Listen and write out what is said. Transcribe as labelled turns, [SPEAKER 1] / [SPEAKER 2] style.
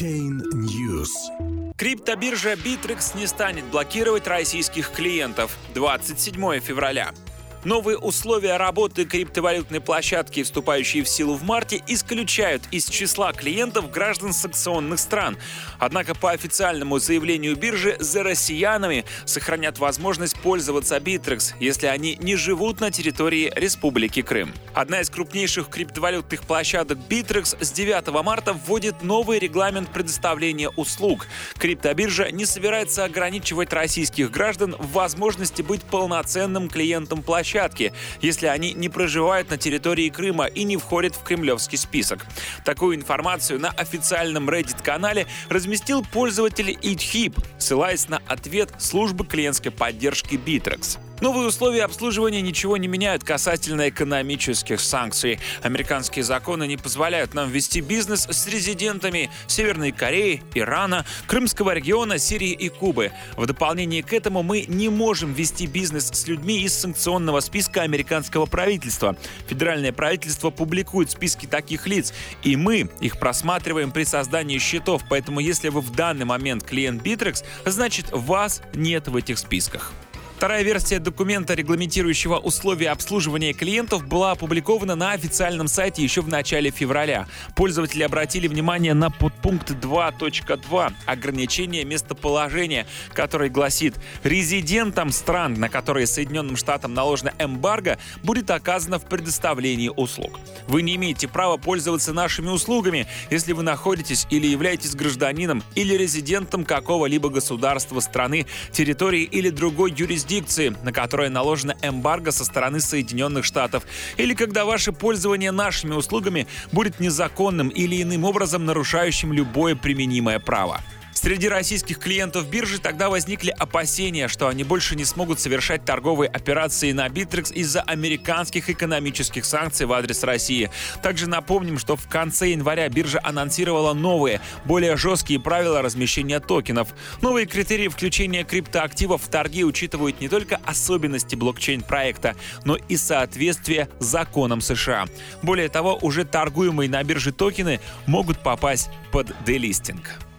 [SPEAKER 1] Chain News. Криптобиржа Bittrex не станет блокировать российских клиентов 27 февраля. Новые условия работы криптовалютной площадки, вступающие в силу в марте, исключают из числа клиентов граждан санкционных стран. Однако по официальному заявлению биржи за россиянами сохранят возможность пользоваться Bittrex, если они не живут на территории Республики Крым. Одна из крупнейших криптовалютных площадок Bittrex с 9 марта вводит новый регламент предоставления услуг. Криптобиржа не собирается ограничивать российских граждан в возможности быть полноценным клиентом площадки площадки, если они не проживают на территории Крыма и не входят в кремлевский список. Такую информацию на официальном Reddit-канале разместил пользователь EatHip, ссылаясь на ответ службы клиентской поддержки Bittrex. Новые условия обслуживания ничего не меняют касательно экономических санкций. Американские законы не позволяют нам вести бизнес с резидентами Северной Кореи, Ирана, Крымского региона, Сирии и Кубы. В дополнение к этому мы не можем вести бизнес с людьми из санкционного списка американского правительства. Федеральное правительство публикует списки таких лиц, и мы их просматриваем при создании счетов, поэтому если вы в данный момент клиент Bittrex, значит вас нет в этих списках. Вторая версия документа, регламентирующего условия обслуживания клиентов, была опубликована на официальном сайте еще в начале февраля. Пользователи обратили внимание на подпункт 2.2 ограничение местоположения, который гласит «Резидентам стран, на которые Соединенным Штатам наложена эмбарго, будет оказано в предоставлении услуг». Вы не имеете права пользоваться нашими услугами, если вы находитесь или являетесь гражданином или резидентом какого-либо государства, страны, территории или другой юрисдикции юрисдикции, на которое наложена эмбарго со стороны Соединенных Штатов, или когда ваше пользование нашими услугами будет незаконным или иным образом нарушающим любое применимое право. Среди российских клиентов биржи тогда возникли опасения, что они больше не смогут совершать торговые операции на Bittrex из-за американских экономических санкций в адрес России. Также напомним, что в конце января биржа анонсировала новые, более жесткие правила размещения токенов. Новые критерии включения криптоактивов в торги учитывают не только особенности блокчейн-проекта, но и соответствие законам США. Более того, уже торгуемые на бирже токены могут попасть под делистинг.